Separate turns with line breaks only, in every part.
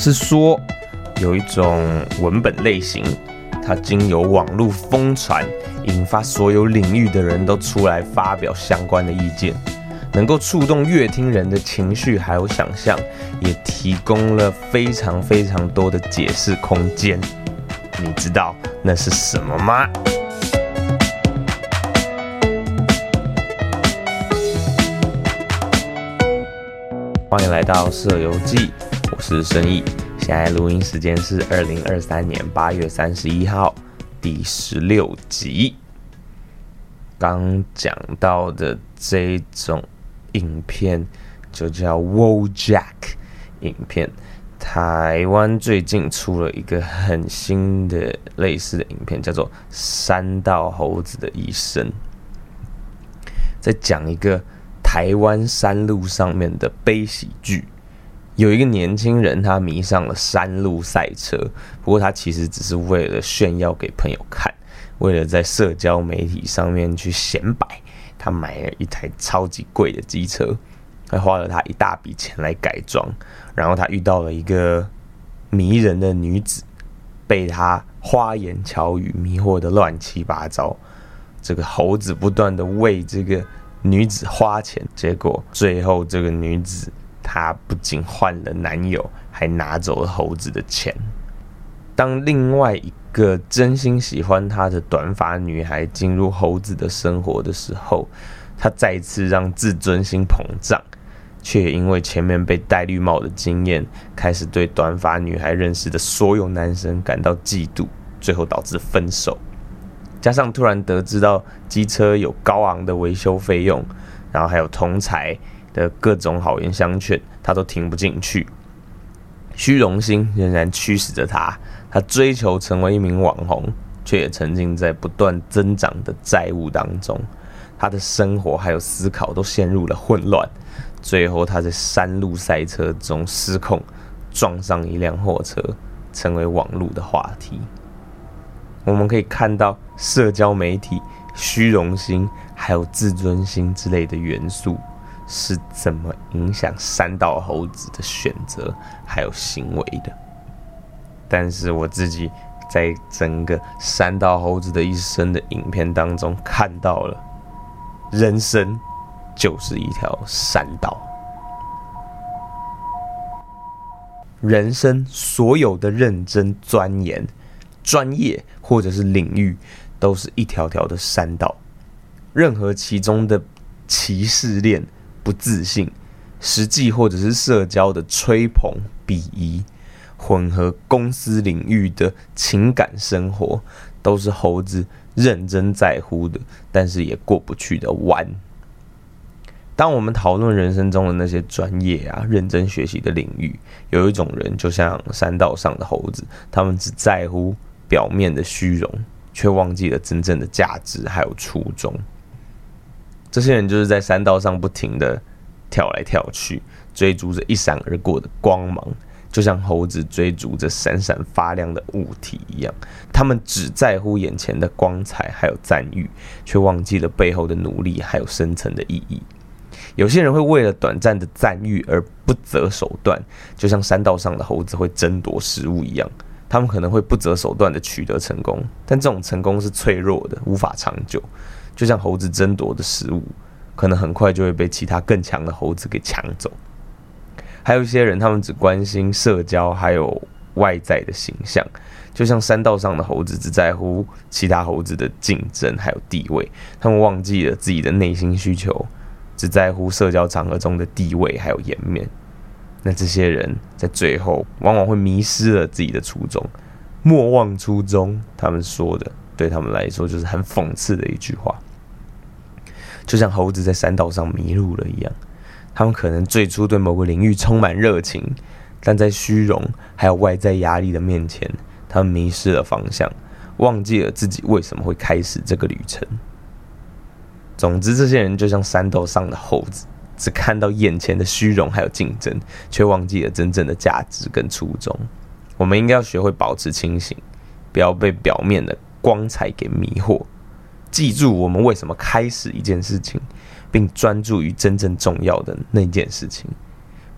是说有一种文本类型，它经由网络疯传，引发所有领域的人都出来发表相关的意见，能够触动乐听人的情绪还有想象，也提供了非常非常多的解释空间。你知道那是什么吗？欢迎来到《社游记》，我是申毅。现在录音时间是二零二三年八月三十一号，第十六集。刚讲到的这种影片就叫《Wojack》影片。台湾最近出了一个很新的类似的影片，叫做《山道猴子的一生》，在讲一个。台湾山路上面的悲喜剧，有一个年轻人，他迷上了山路赛车。不过他其实只是为了炫耀给朋友看，为了在社交媒体上面去显摆，他买了一台超级贵的机车，还花了他一大笔钱来改装。然后他遇到了一个迷人的女子，被他花言巧语迷惑的乱七八糟。这个猴子不断的为这个。女子花钱，结果最后这个女子她不仅换了男友，还拿走了猴子的钱。当另外一个真心喜欢她的短发女孩进入猴子的生活的时候，她再次让自尊心膨胀，却也因为前面被戴绿帽的经验，开始对短发女孩认识的所有男生感到嫉妒，最后导致分手。加上突然得知到机车有高昂的维修费用，然后还有同才的各种好言相劝，他都听不进去。虚荣心仍然驱使着他，他追求成为一名网红，却也沉浸在不断增长的债务当中。他的生活还有思考都陷入了混乱。最后，他在山路赛车中失控，撞上一辆货车，成为网络的话题。我们可以看到社交媒体、虚荣心还有自尊心之类的元素是怎么影响山道猴子的选择还有行为的。但是我自己在整个山道猴子的一生的影片当中看到了，人生就是一条山道，人生所有的认真钻研。专业或者是领域，都是一条条的山道。任何其中的歧视链、不自信、实际或者是社交的吹捧、鄙夷，混合公司领域的情感生活，都是猴子认真在乎的，但是也过不去的弯。当我们讨论人生中的那些专业啊、认真学习的领域，有一种人就像山道上的猴子，他们只在乎。表面的虚荣，却忘记了真正的价值还有初衷。这些人就是在山道上不停的跳来跳去，追逐着一闪而过的光芒，就像猴子追逐着闪闪发亮的物体一样。他们只在乎眼前的光彩还有赞誉，却忘记了背后的努力还有深层的意义。有些人会为了短暂的赞誉而不择手段，就像山道上的猴子会争夺食物一样。他们可能会不择手段的取得成功，但这种成功是脆弱的，无法长久。就像猴子争夺的食物，可能很快就会被其他更强的猴子给抢走。还有一些人，他们只关心社交，还有外在的形象，就像山道上的猴子，只在乎其他猴子的竞争还有地位。他们忘记了自己的内心需求，只在乎社交场合中的地位还有颜面。那这些人在最后往往会迷失了自己的初衷，莫忘初衷。他们说的，对他们来说就是很讽刺的一句话。就像猴子在山道上迷路了一样，他们可能最初对某个领域充满热情，但在虚荣还有外在压力的面前，他们迷失了方向，忘记了自己为什么会开始这个旅程。总之，这些人就像山道上的猴子。只看到眼前的虚荣还有竞争，却忘记了真正的价值跟初衷。我们应该要学会保持清醒，不要被表面的光彩给迷惑。记住我们为什么开始一件事情，并专注于真正重要的那件事情。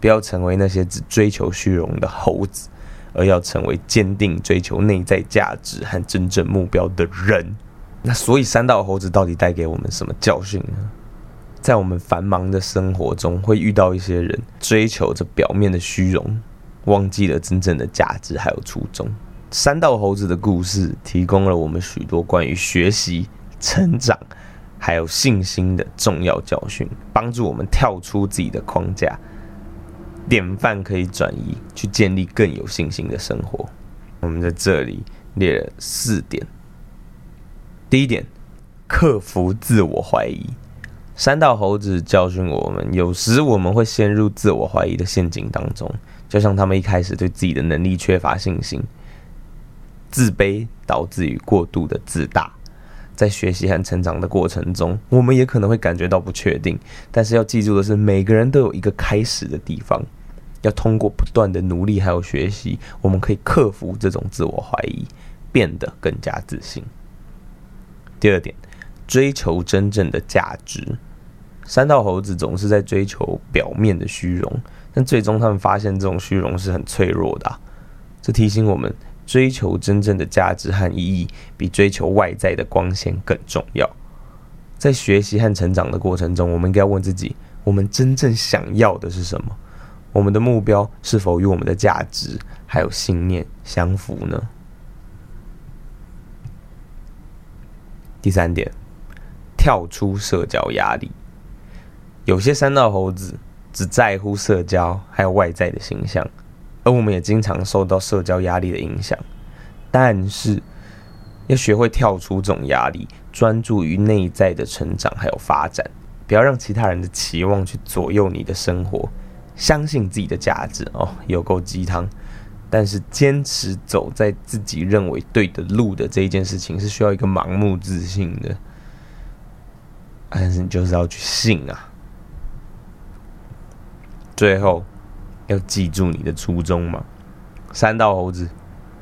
不要成为那些只追求虚荣的猴子，而要成为坚定追求内在价值和真正目标的人。那所以，三道猴子到底带给我们什么教训呢？在我们繁忙的生活中，会遇到一些人追求着表面的虚荣，忘记了真正的价值还有初衷。三道猴子的故事提供了我们许多关于学习、成长还有信心的重要教训，帮助我们跳出自己的框架，典范可以转移，去建立更有信心的生活。我们在这里列了四点。第一点，克服自我怀疑。三道猴子教训我们，有时我们会陷入自我怀疑的陷阱当中，就像他们一开始对自己的能力缺乏信心，自卑导致于过度的自大。在学习和成长的过程中，我们也可能会感觉到不确定。但是要记住的是，每个人都有一个开始的地方，要通过不断的努力还有学习，我们可以克服这种自我怀疑，变得更加自信。第二点，追求真正的价值。三道猴子总是在追求表面的虚荣，但最终他们发现这种虚荣是很脆弱的。这提醒我们，追求真正的价值和意义，比追求外在的光鲜更重要。在学习和成长的过程中，我们应该问自己：我们真正想要的是什么？我们的目标是否与我们的价值还有信念相符呢？第三点，跳出社交压力。有些三道猴子只在乎社交，还有外在的形象，而我们也经常受到社交压力的影响。但是，要学会跳出这种压力，专注于内在的成长还有发展，不要让其他人的期望去左右你的生活。相信自己的价值哦，有够鸡汤。但是坚持走在自己认为对的路的这一件事情，是需要一个盲目自信的。但是你就是要去信啊！最后要记住你的初衷嘛。三道猴子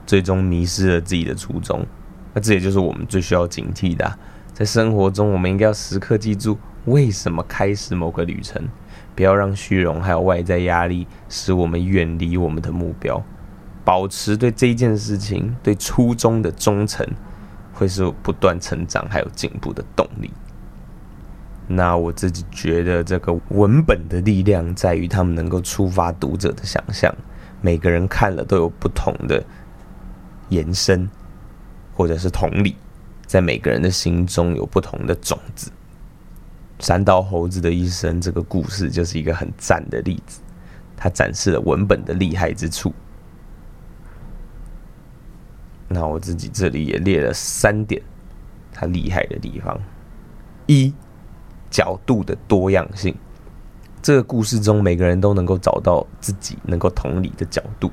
最终迷失了自己的初衷，那这也就是我们最需要警惕的。在生活中，我们应该要时刻记住为什么开始某个旅程，不要让虚荣还有外在压力使我们远离我们的目标。保持对这件事情、对初衷的忠诚，会是不断成长还有进步的动力。那我自己觉得，这个文本的力量在于他们能够触发读者的想象。每个人看了都有不同的延伸，或者是同理，在每个人的心中有不同的种子。三道猴子的一生这个故事就是一个很赞的例子，它展示了文本的厉害之处。那我自己这里也列了三点，它厉害的地方：一、角度的多样性。这个故事中，每个人都能够找到自己能够同理的角度。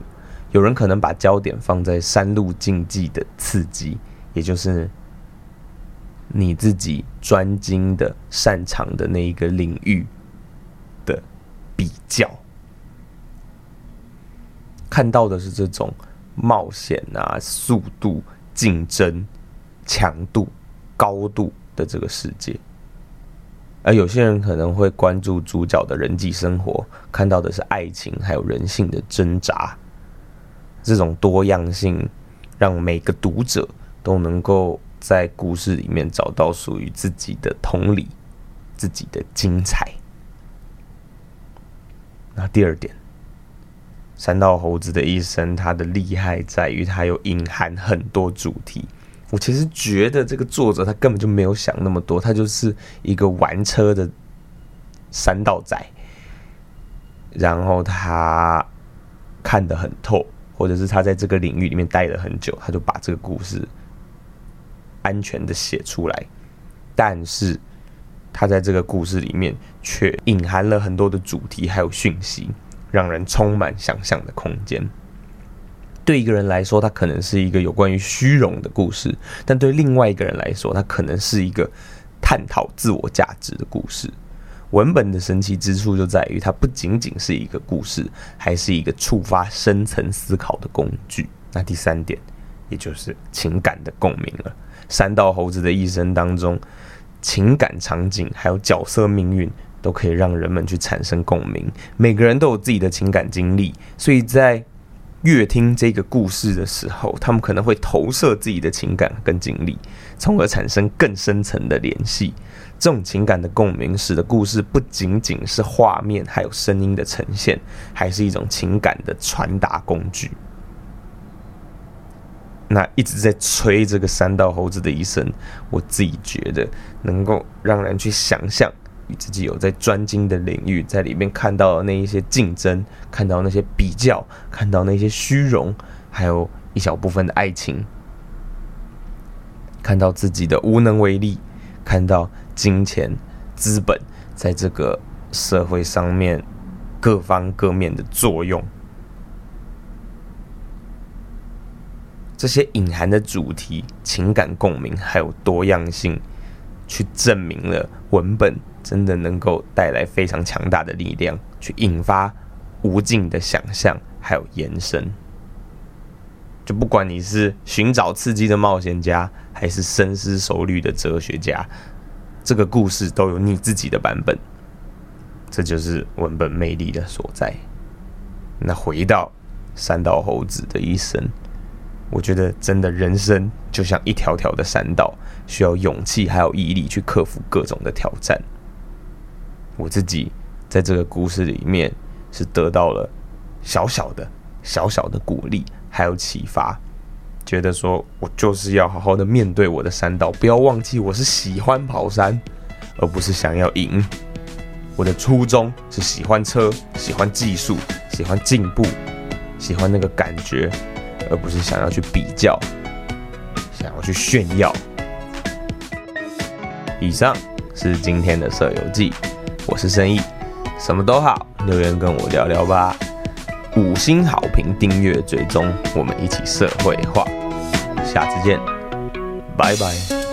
有人可能把焦点放在山路竞技的刺激，也就是你自己专精的、擅长的那一个领域的比较，看到的是这种。冒险啊，速度、竞争、强度、高度的这个世界，而有些人可能会关注主角的人际生活，看到的是爱情还有人性的挣扎。这种多样性，让每个读者都能够在故事里面找到属于自己的同理、自己的精彩。那第二点。三道猴子的一生，它的厉害在于它有隐含很多主题。我其实觉得这个作者他根本就没有想那么多，他就是一个玩车的三道仔，然后他看得很透，或者是他在这个领域里面待了很久，他就把这个故事安全的写出来。但是他在这个故事里面却隐含了很多的主题还有讯息。让人充满想象的空间。对一个人来说，它可能是一个有关于虚荣的故事；但对另外一个人来说，它可能是一个探讨自我价值的故事。文本的神奇之处就在于，它不仅仅是一个故事，还是一个触发深层思考的工具。那第三点，也就是情感的共鸣了。三道猴子的一生当中，情感场景还有角色命运。都可以让人们去产生共鸣。每个人都有自己的情感经历，所以在越听这个故事的时候，他们可能会投射自己的情感跟经历，从而产生更深层的联系。这种情感的共鸣，使得故事不仅仅是画面，还有声音的呈现，还是一种情感的传达工具。那一直在吹这个三道猴子的一生，我自己觉得能够让人去想象，与自己有在专精的领域，在里面看到那一些竞争，看到那些比较，看到那些虚荣，还有一小部分的爱情，看到自己的无能为力，看到金钱、资本在这个社会上面各方各面的作用。这些隐含的主题、情感共鸣还有多样性，去证明了文本真的能够带来非常强大的力量，去引发无尽的想象还有延伸。就不管你是寻找刺激的冒险家，还是深思熟虑的哲学家，这个故事都有你自己的版本。这就是文本魅力的所在。那回到三道猴子的一生。我觉得真的人生就像一条条的山道，需要勇气还有毅力去克服各种的挑战。我自己在这个故事里面是得到了小小的、小小的鼓励，还有启发，觉得说我就是要好好的面对我的山道，不要忘记我是喜欢跑山，而不是想要赢。我的初衷是喜欢车，喜欢技术，喜欢进步，喜欢那个感觉。而不是想要去比较，想要去炫耀。以上是今天的色游记，我是生意，什么都好，留言跟我聊聊吧。五星好评、订阅、追踪，我们一起社会化。下次见，拜拜。